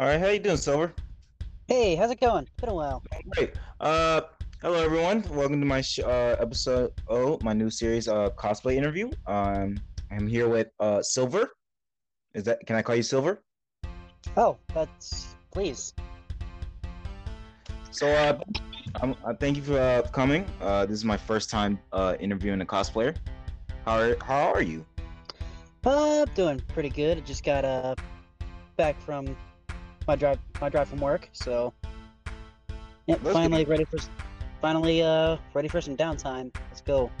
All right, how you doing, Silver? Hey, how's it going? Been a while. Great. Uh, hello everyone. Welcome to my sh- uh, episode. Oh, my new series, uh, cosplay interview. Um, I'm here with uh Silver. Is that? Can I call you Silver? Oh, that's please. So, uh, I'm, uh thank you for uh, coming. Uh, this is my first time uh interviewing a cosplayer. How are, how are you? Uh, I'm doing pretty good. I just got uh back from my drive my drive from work, so yeah, That's finally ready for finally uh ready for some downtime. Let's go.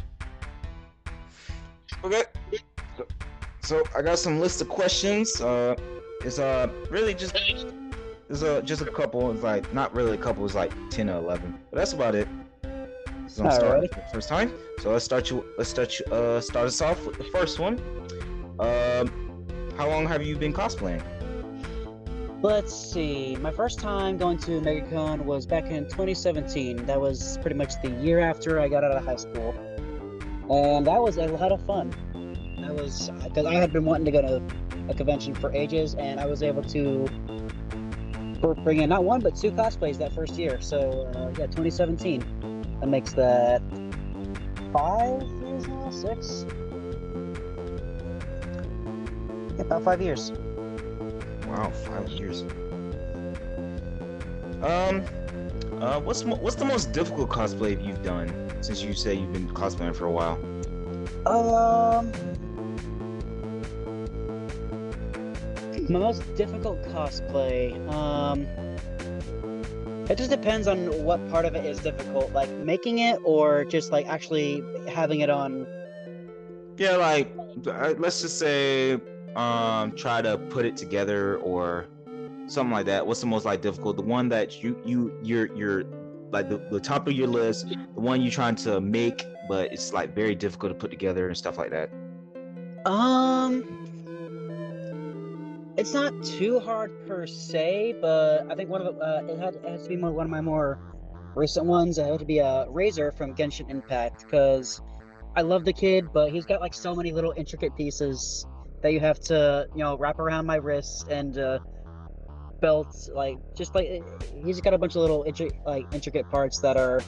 Okay. So, so I got some list of questions. Uh, it's uh really just it's a just a couple. It's like not really a couple. It's like ten or eleven, but that's about it. So I'm starting the first time. So let's start you. Let's start you. Uh, start us off with the first one. Um, how long have you been cosplaying? Let's see. My first time going to MegaCon was back in 2017. That was pretty much the year after I got out of high school, and that was a lot of fun. That was because I had been wanting to go to a convention for ages, and I was able to bring in not one but two cosplays that first year. So uh, yeah, 2017. That makes that five years now, six. About five years. Wow, five years. Um, uh, what's mo- what's the most difficult cosplay you've done since you say you've been cosplaying for a while? Um, my most difficult cosplay. Um, it just depends on what part of it is difficult, like making it or just like actually having it on. Yeah, like let's just say, um, try to put it together or something like that. What's the most like difficult? The one that you you you're you're like the, the top of your list, the one you're trying to make, but it's like very difficult to put together and stuff like that. Um, it's not too hard per se, but I think one of the, uh, it had it has to be more, one of my more recent ones. It had to be a Razor from Genshin Impact because I love the kid, but he's got like so many little intricate pieces that you have to you know wrap around my wrists and uh, belts. Like just like he's got a bunch of little intri- like intricate parts that are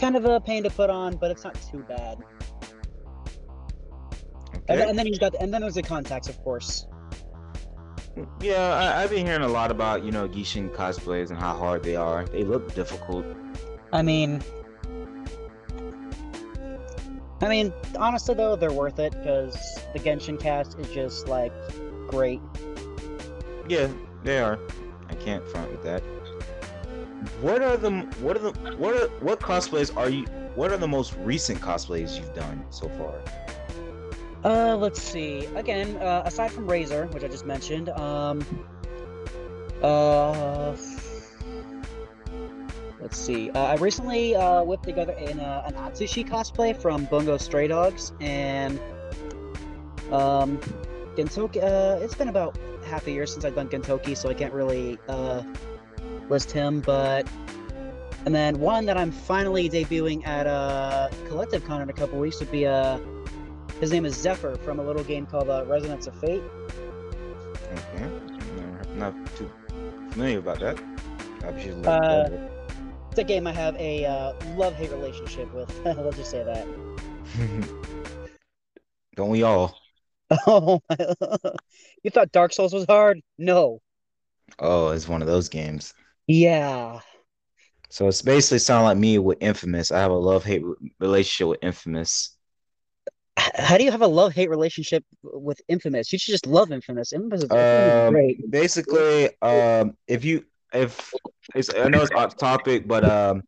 kind of a pain to put on, but it's not too bad. And, Okay. and then he's got and then there's the contacts, of course. Yeah, I, I've been hearing a lot about you know Genshin cosplays and how hard they are. They look difficult. I mean, I mean, honestly though, they're worth it because the Genshin cast is just like great. Yeah, they are. I can't front with that. What are the what are the what are what cosplays are you? What are the most recent cosplays you've done so far? Uh, let's see. Again, uh, aside from Razor, which I just mentioned, um, uh, let's see. Uh, I recently uh, whipped together an uh, an Atsushi cosplay from Bungo Stray Dogs, and um, Gintoki. Uh, it's been about half a year since I've done Gintoki, so I can't really uh list him, but. And then one that I'm finally debuting at a Collective Con in a couple weeks would be uh, his name is Zephyr from a little game called uh, Resonance of Fate. Okay, I'm not too familiar about that. Uh, It's a game I have a uh, love-hate relationship with. Let's just say that. Don't we all? Oh, you thought Dark Souls was hard? No. Oh, it's one of those games. Yeah. So it's basically sound like me with Infamous. I have a love hate relationship with Infamous. How do you have a love-hate relationship with Infamous? You should just love Infamous. Infamous is, Infamous is Um, great. basically, um, if you if it's I know it's off topic, but um,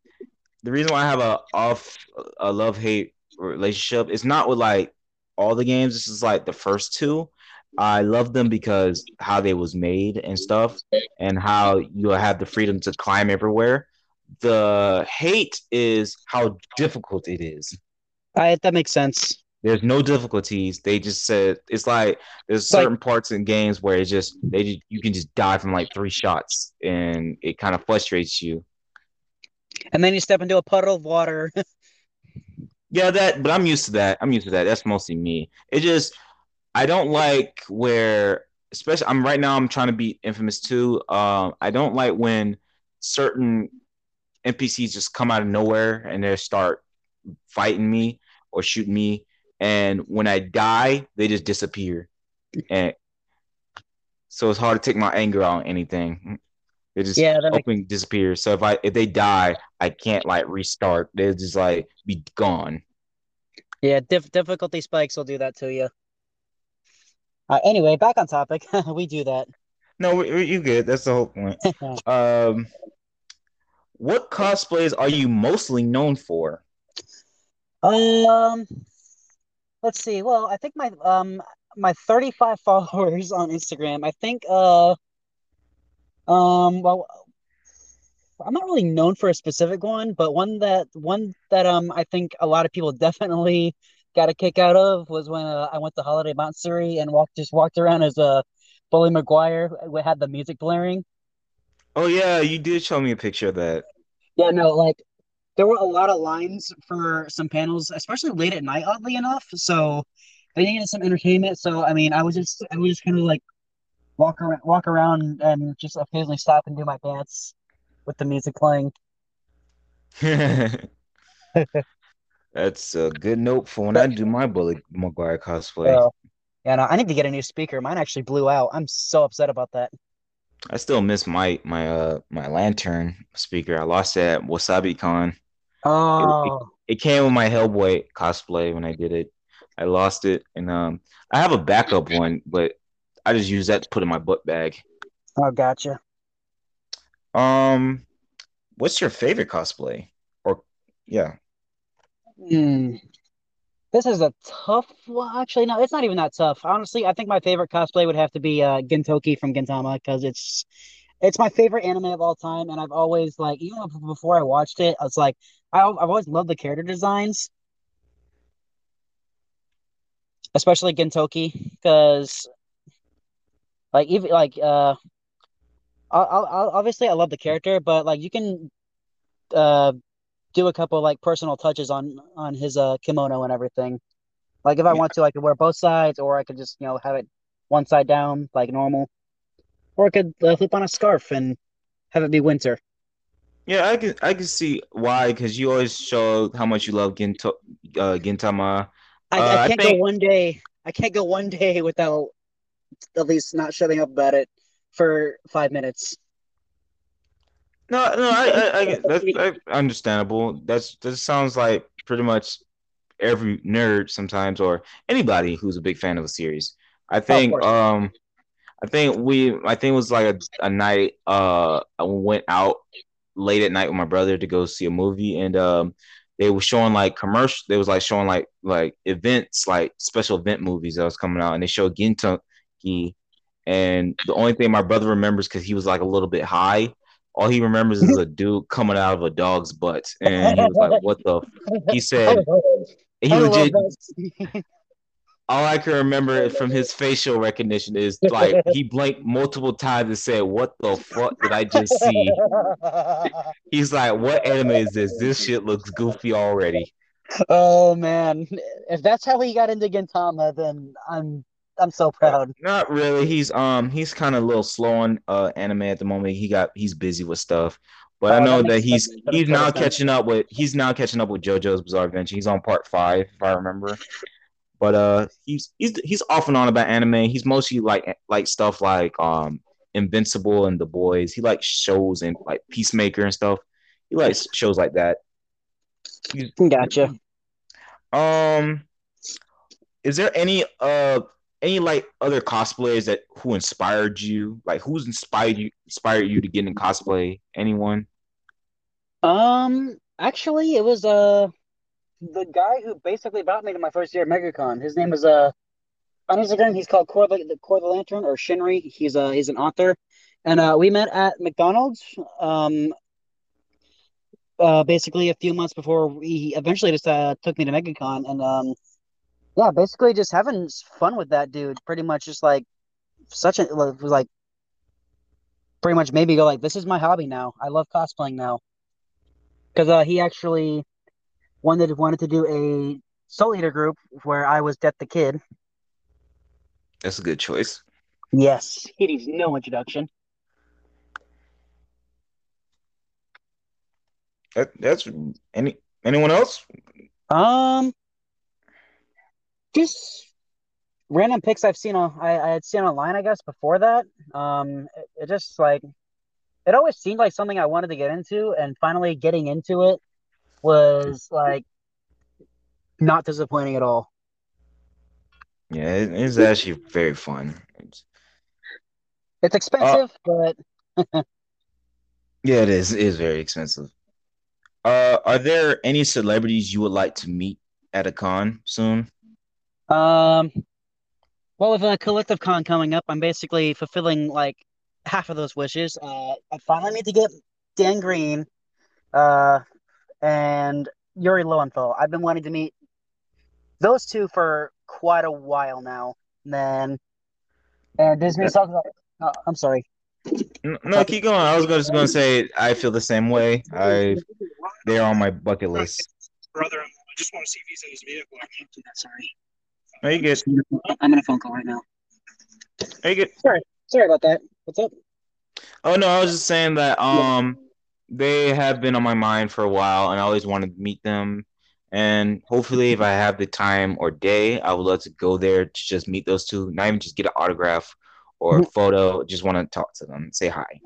the reason why I have a off a love hate relationship is not with like all the games. This is like the first two. I love them because how they was made and stuff, and how you have the freedom to climb everywhere. The hate is how difficult it is. I, that makes sense. There's no difficulties. They just said it's like there's Like- certain parts in games where it just they just, you can just die from like three shots and it kind of frustrates you. And then you step into a puddle of water. Yeah, that but I'm used to that. I'm used to that. That's mostly me. It just I don't like where especially I'm right now I'm trying to beat Infamous 2. Um, I don't like when certain NPCs just come out of nowhere and they start fighting me or shooting me. And when I die, they just disappear. And so it's hard to take my anger out on anything. They just Yeah, that makes- open disappear. So if I if they die, I can't like restart. They just like be gone. Yeah, dif difficulty spikes will do that to you. Uh, anyway, back on topic. We do that. No, we- we- you good. That's the whole point. Um, what cosplays are you mostly known for? Um, let's see. Well, I think my um my 35 followers on Instagram, I think uh um well I'm not really known for a specific one, but one that one that um I think a lot of people definitely got a kick out of was when uh, I went to Holiday Matsuri and walked just walked around as a Bully Maguire. We had the music blaring. Oh yeah, you did show me a picture of that. Yeah, no, like there were a lot of lines for some panels, especially late at night, oddly enough. So they needed some entertainment. So I mean, I was just I was just kind of like walk around walk around and just occasionally stop and do my dance with the music playing. That's a good note for when I do my Bully Maguire cosplay. Yeah, no, I need to get a new speaker. Mine actually blew out. I'm so upset about that. I still miss my my uh my lantern speaker. I lost it at Wasabi Con. Oh, It came with my Hellboy cosplay when I did it. I lost it, and um, I have a backup one, but I just use that to put in my book bag. oh, gotcha. Um, what's your favorite cosplay? Or yeah, Hmm. This is a tough one. Actually, no, it's not even that tough. Honestly, I think my favorite cosplay would have to be uh Gintoki from Gintama because it's it's my favorite anime of all time, and I've always like even before I watched it, I was like I, I've always loved the character designs, especially Gintoki, because like even like uh, I, I- obviously I love the character, but like you can uh do a couple like personal touches on on his uh kimono and everything. Like if I Yeah. want to, I could wear both sides, or I could just you know have it one side down like normal, or I could uh, flip on a scarf and have it be winter. yeah, I can I can see why because you always show how much you love uh, Gintama. I, Uh, I I can't think- go one day. I can't go one day without at least not shutting up about it for five minutes. No, no, I, I, I that's, that's understandable. That's that sounds like pretty much every nerd sometimes, or anybody who's a big fan of a series. I think, course. um, I think we, I think it was like a, a night. Uh, I went out late at night with my brother to go see a movie, and um, they were showing like commercial. They was like showing like like events, like special event movies that was coming out, and they showed Gintoki. And the only thing my brother remembers because he was like a little bit high all he remembers is a dude coming out of a dog's butt, and he was like, "What the?" F-? He said he legit. All I can remember from his facial recognition is like he blinked multiple times and said, "What the fuck did I just see?" He's like, "What anime is this? This shit looks goofy already." Oh man, if that's how he got into Gintama, then I'm I'm so proud. Not really. He's um he's kind of a little slow on uh anime at the moment. He got he's busy with stuff. But I Oh, that know that makes he's sense. He's now catching up with he's now catching up with JoJo's Bizarre Adventure. He's on part five, if I remember. But uh he's he's he's off and on about anime. He's mostly like like stuff like um Invincible and The Boys. He likes shows and like Peacemaker and stuff. He likes shows like that. Gotcha. um, is there any uh any like other cosplayers that who inspired you? Like who's inspired you inspired you to get in cosplay? Anyone? Um, actually, it was uh the guy who basically brought me to my first year at MegaCon. His name is uh on Instagram. He's called Core the Core the Lantern or Shinri. He's uh he's an author, and uh we met at McDonald's. Um. Uh, basically a few months before he eventually just uh, took me to MegaCon, and um, yeah, basically just having fun with that dude. Pretty much just like such a like pretty much made me go like, this is my hobby now. I love cosplaying now because uh, he actually wanted wanted to do a Soul Eater group where I was Death the Kid. That's a good choice. Yes, he needs no introduction. That, that's any anyone else? Um, just random pics I've seen on I, I had seen online, I guess, before that. Um, it, it just like it always seemed like something I wanted to get into, and finally getting into it was like not disappointing at all. Yeah, it, it's actually very fun. It's, It's expensive, but yeah, it is. It is very expensive. Uh, are there any celebrities you would like to meet at a con soon? Um, well, with a collective con coming up, I'm basically fulfilling like half of those wishes. Uh, I finally need to get Dan Green, uh, and Yuri Lowenthal. I've been wanting to meet those two for quite a while now. Man, and Disney's talking about. Uh, I'm sorry. N- No, keep going. I was just gonna say I feel the same way. I they're on my bucket list. Brother, I just want to see if he's in his vehicle. I can't do that. Sorry. No, you get, I'm on a phone call right now. you get. Sorry sorry about that. What's up? Oh no, I was just saying that um they have been on my mind for a while, and I always wanted to meet them. And hopefully, if I have the time or day, I would love to go there to just meet those two. Not even just get an autograph or a photo. Just want to talk to them, say hi.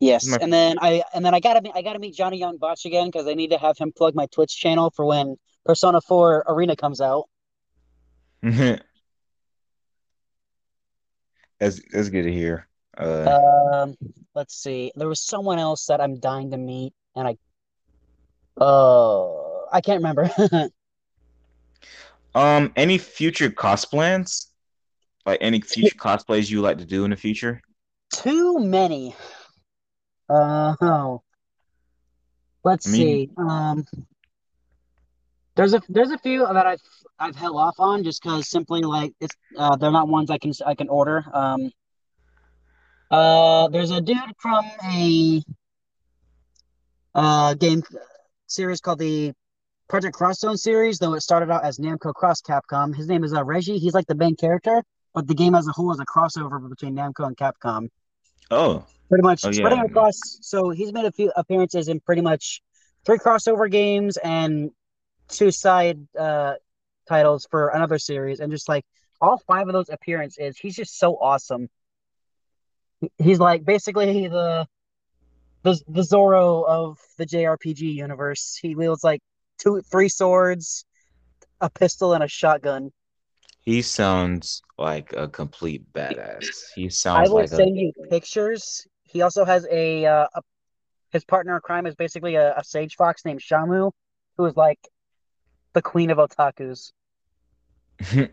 Yes, My- and then I and then I gotta meet I gotta meet Johnny Yong Bosch again because I need to have him plug my Twitch channel for when Persona 4 Arena comes out. that's that's good to hear. Uh, Um, let's see. There was someone else that I'm dying to meet, and I, oh, I can't remember. um, any future cosplays? Like any future cosplays you like to do in the future? Too many. Uh, oh. Let's I mean- see. Um, there's a there's a few that I've I've held off on just because simply like it's uh they're not ones I can I can order. Um, uh, there's a dude from a uh game series called the Project Crosszone series, though it started out as Namco Cross Capcom. His name is uh, Reiji. He's like the main character, but the game as a whole is a crossover between Namco and Capcom. Oh, Pretty much Oh, yeah. spreading across. So he's made a few appearances in pretty much three crossover games and two side uh, titles for another series, and just like all five of those appearances, he's just so awesome. He's like basically the the the Zorro of the JRPG universe. He wields like two, three swords, a pistol, and a shotgun. he sounds like a complete badass. He sounds. I will like a send you pictures. He also has a, uh, a his partner in crime is basically a, a sage fox named Xiaomu, who is like the queen of otakus.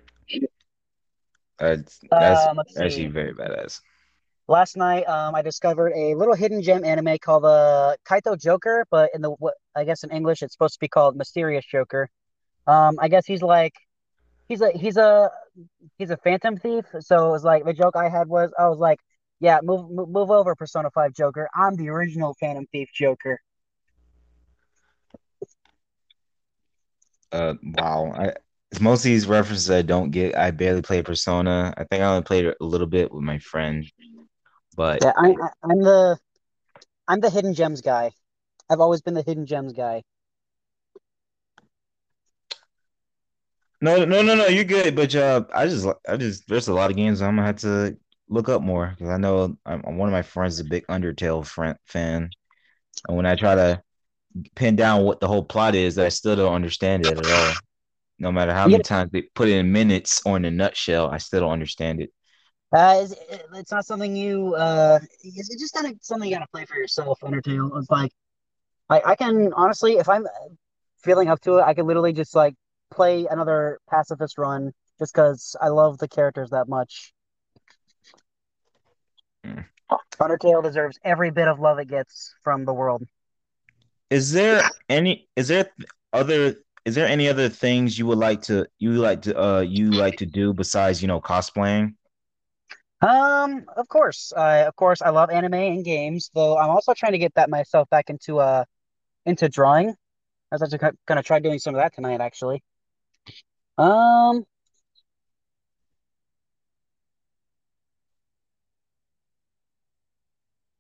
that's that's Um, actually very badass. Last night, um, I discovered a little hidden gem anime called the Kaito Joker, but in the what I guess in English it's supposed to be called Mysterious Joker. Um, I guess he's like he's a he's a he's a phantom thief. So it was like the joke I had was I was like, yeah, move move, move over, Persona Five Joker. I'm the original Phantom Thief Joker. Uh, wow. I most of these references I don't get. I barely play Persona. I think I only played a little bit with my friend, but Yeah, I, I'm the I'm the hidden gems guy. I've always been the hidden gems guy. no, no, no, no. You're good. But uh, I just, I just, there's a lot of games I'm gonna have to look up more because I know I'm, one of my friends is a big Undertale fan, and when I try to pin down what the whole plot is, I still don't understand it at all. No matter how You many times they put it in minutes or in a nutshell, I still don't understand it. Uh, it's, it's not something you uh, it's it's just not something you gotta play for yourself. Undertale. It's like I I can honestly, if I'm feeling up to it, I can literally just like play another pacifist run just because I love the characters that much. Hmm. Undertale deserves every bit of love it gets from the world. Is there any? Is there other? Is there any other things you would like to you like to uh you like to do besides you know cosplaying? Um, of course, I of course I love anime and games, though I'm also trying to get that myself back into uh into drawing. I was actually gonna try doing some of that tonight, actually. Um,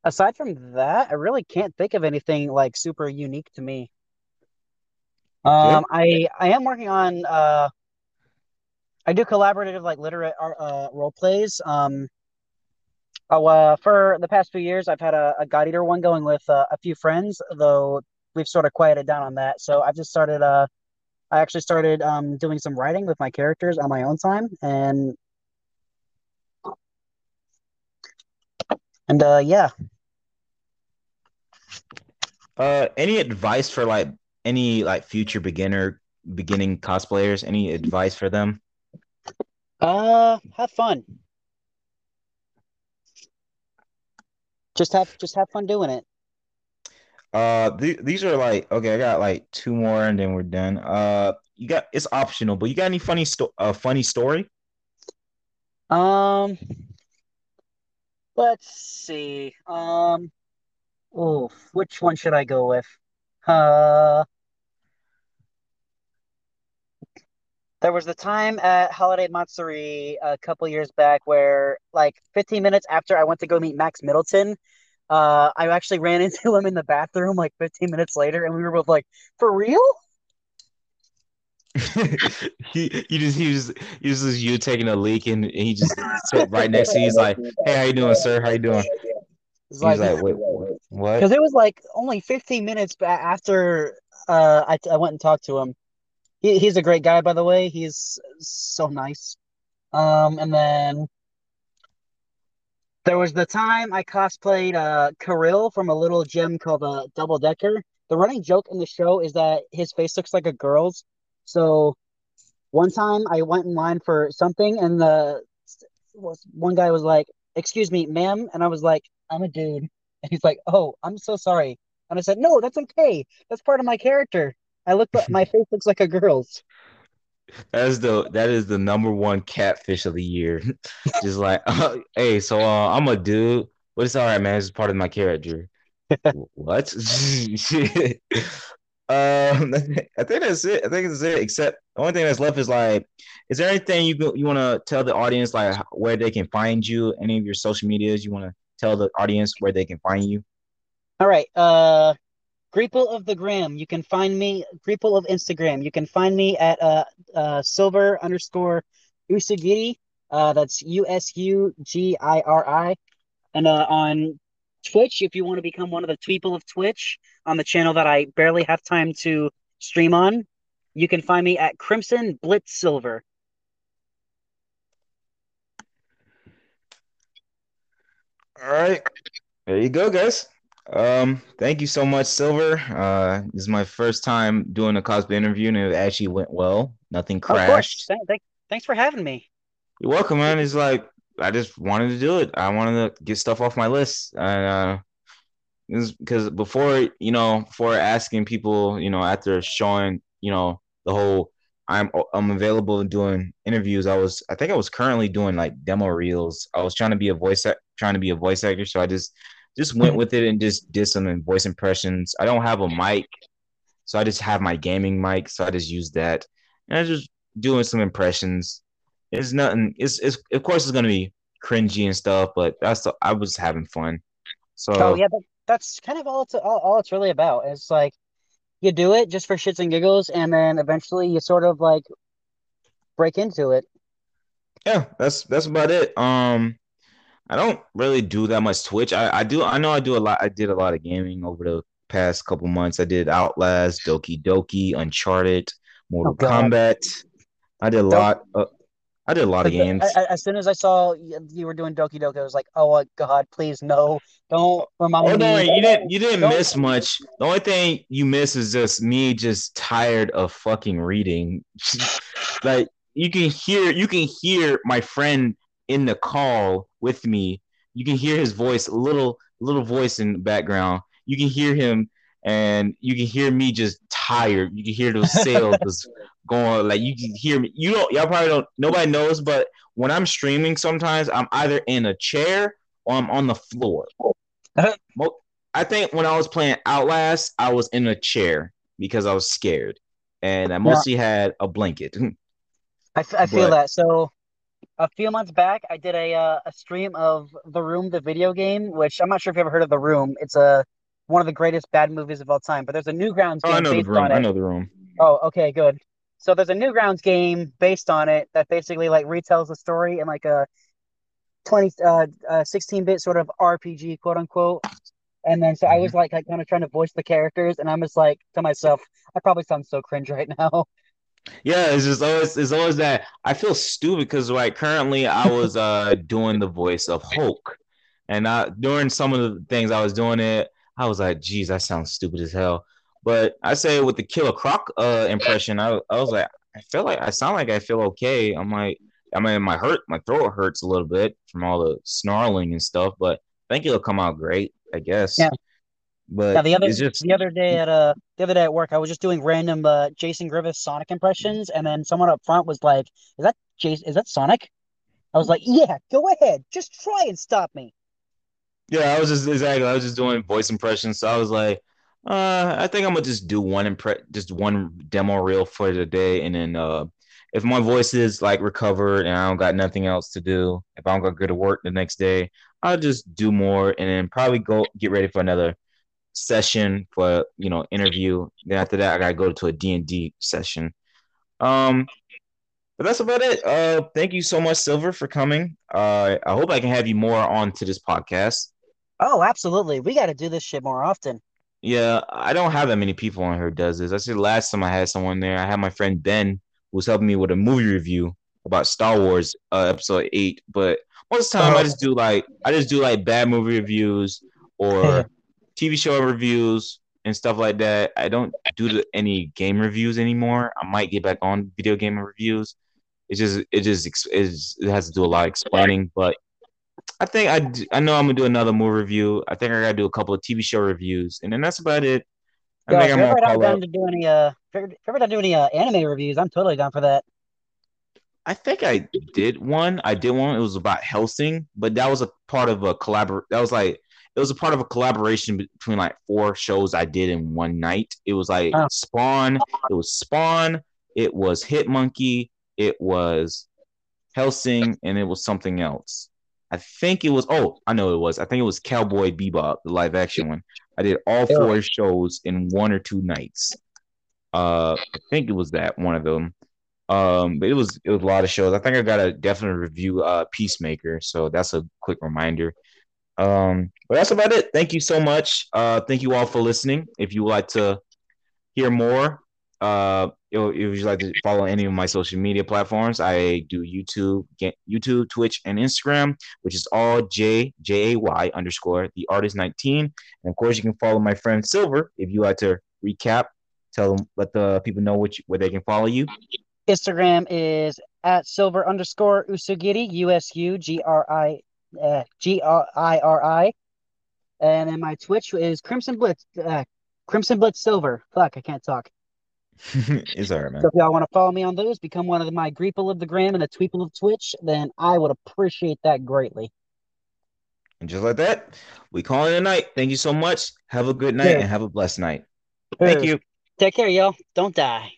aside from that, I really can't think of anything like super unique to me. Um, I I am working on uh, I do collaborative like literate uh, role plays. Um, oh, uh, for the past few years, I've had a, a God Eater one going with uh, a few friends, though we've sort of quieted down on that. So I've just started. Uh, I actually started um, doing some writing with my characters on my own time, and and uh, yeah. Uh, any advice for like any like future beginner beginning cosplayers? Any advice for them? Uh, have fun. Just have just have fun doing it. Uh, th- these are like okay. I got like two more, and then we're done. Uh, you got it's optional, but you got any funny sto- uh, funny story? Um, let's see. Um, oh, which one should I go with? Uh, there was the time at Holiday Matsuri a couple years back where, like, 15 minutes after I went to go meet Max Mittelman, uh, I actually ran into him in the bathroom like 15 minutes later, and we were both like, "For real?" he, he just he just he just was you taking a leak and he just sit right next to you. He's like, "Hey, how you doing, sir? How you doing?" He's like, like "Wait, what?" Because it was like only 15 minutes after uh, I I went and talked to him. He, he's a great guy, by the way. He's so nice. Um, and then there was the time I cosplayed uh Kirill from a little gem called uh, Double Decker. The running joke in the show is that his face looks like a girl's. So one time I went in line for something and the one guy was like, "Excuse me, ma'am," and I was like, "I'm a dude," and he's like, "Oh, I'm so sorry," and I said, "No, that's okay. That's part of my character. I look, like my face looks like a girl's." That is the that is the number one catfish of the year. Just like, uh, hey, so uh, I'm a dude, but it's all right, man. It's part of my character. what? Um, I think that's it. I think that's it. Except the only thing that's left is like, is there anything you you want to tell the audience like where they can find you? Any of your social medias you want to tell the audience where they can find you? All right. Uh, Greeple of the Gram. You can find me. Greeple of Instagram. You can find me at uh, uh silver underscore usugiri. Uh, that's U S U G I R I. And uh, on Twitch, if you want to become one of the people of Twitch on the channel that I barely have time to stream on, you can find me at Crimson Blitz Silver. All right. There you go, guys. Um, thank you so much, Silver. Uh, this is my first time doing a cosplay interview, and it actually went well. Nothing crashed. Of course. thanks for having me. You're welcome, man. It's like I just wanted to do it. I wanted to get stuff off my list, and uh, because before you know, before asking people, you know, after showing, you know, the whole I'm I'm available and doing interviews. I was I think I was currently doing like demo reels. I was trying to be a voice trying to be a voice actor, so I just just went with it and just did some voice impressions. I don't have a mic, so I just have my gaming mic, so I just use that, and I just doing some impressions. It's nothing. It's it's of course it's gonna be cringy and stuff, but that's the, I was having fun. So oh yeah, that, that's kind of all it's all, all it's really about. It's like you do it just for shits and giggles, and then eventually you sort of like break into it. Yeah, that's that's about it. Um, I don't really do that much Twitch. I, I do I know I do a lot. I did a lot of gaming over the past couple months. I did Outlast, Doki Doki, Uncharted, Mortal oh, Kombat. I did a lot. Uh, I did a lot of games. as soon as I saw you were doing Doki Doki, I was like, "Oh God, please no! Don't remind oh, no, me." you didn't. You didn't don't. miss much. The only thing you miss is just me, just tired of fucking reading. like you can hear, you can hear my friend in the call with me. You can hear his voice, little, little voice in the background. You can hear him, and you can hear me just tired. You can hear those sales going like you can hear me. You don't y'all probably don't nobody knows, but when I'm streaming sometimes I'm either in a chair or I'm on the floor. I think when I was playing Outlast, I was in a chair because I was scared. And I mostly yeah. had a blanket. I, f- I feel but, that. So a few months back, I did a uh, a stream of The Room, the video game, which I'm not sure if you ever heard of The Room. It's a one of the greatest bad movies of all time. But there's a Newgrounds Oh, game I know the based room. on it. I know the room. Oh, okay, good. So there's a Newgrounds game based on it that basically like retells the story in like a 20 uh, uh 16-bit sort of RPG, quote unquote. And then so I was like, like kind of trying to voice the characters, and I'm just like to myself, I probably sound so cringe right now. Yeah, it's just always it's always that I feel stupid because like currently I was uh doing the voice of Hulk, and I during some of the things I was doing it, I was like, geez, that sounds stupid as hell. But I say with the Killer Croc uh impression, I I was like, I feel like I sound like I feel okay. I'm like, I mean, my hurt, my throat hurts a little bit from all the snarling and stuff, but I think it'll come out great, I guess. Yeah. But Yeah, the other just the other day at uh the other day at work, I was just doing random uh Jason Griffith Sonic impressions, and then someone up front was like, "Is that Jason? Is that Sonic?" I was like, "Yeah, go ahead, just try and stop me." Yeah, I was just exactly. I was just doing voice impressions. So I was like, uh, I think I'm gonna just do one impre- just one demo reel for the day, and then uh, if my voice is like recovered and I don't got nothing else to do, if I don't got go to work the next day, I'll just do more, and then probably go get ready for another session for you know interview. Then after that, I gotta go to a D and D session. Um, but that's about it. Uh, thank you so much, Silver, for coming. Uh, I hope I can have you more on to this podcast. Oh, absolutely. We got to do this shit more often. Yeah, I don't have that many people on here does this. I said last time I had someone there, I had my friend Ben who was helping me with a movie review about Star Wars uh, episode eight. But most of the time I just do like I just do like bad movie reviews or TV show reviews and stuff like that. I don't do the, any game reviews anymore. I might get back on video game reviews. It just it just it has to do a lot of explaining, but I think I I know I'm gonna do another movie review. I think I gotta do a couple of TV show reviews, and then that's about it. I think I'm gonna call down up. to do any uh, if you're ever down to do any uh, anime reviews, I'm totally down for that. I think I did one. I did one. It was about Hellsing, but that was a part of a collabor. That was like it was a part of a collaboration between like four shows I did in one night. It was like Oh. Spawn. It was Spawn. It was Hit Monkey. It was Hellsing, and it was something else. I think it was. Oh, I know it was. I think it was Cowboy Bebop, the live action one. I did all four shows in one or two nights. Uh, I think it was that one of them. Um, but it was it was a lot of shows. I think I got to definitely review uh Peacemaker, so that's a quick reminder. Um, but that's about it. Thank you so much. Uh, thank you all for listening. If you would like to hear more, uh, if you'd like to follow any of my social media platforms, I do YouTube, YouTube, Twitch, and Instagram, which is all J J A Y underscore the artist nineteen. And of course, you can follow my friend Silver if you like to recap. Tell them, let the people know which where they can follow you. Instagram is at silver underscore usugiri u s u g r i uh, g r i r i, and then my Twitch is Crimson Blitz uh, Crimson Blitz Silver. Fuck, I can't talk. it's all right, man. So if y'all want to follow me on those, become one of my Greeple of the Gram and a Tweeple of Twitch, then I would appreciate that greatly. And just like that, we call it a night. Thank you so much. Have a good night Yeah. and have a blessed night. Thank you. Take care, y'all. Don't die.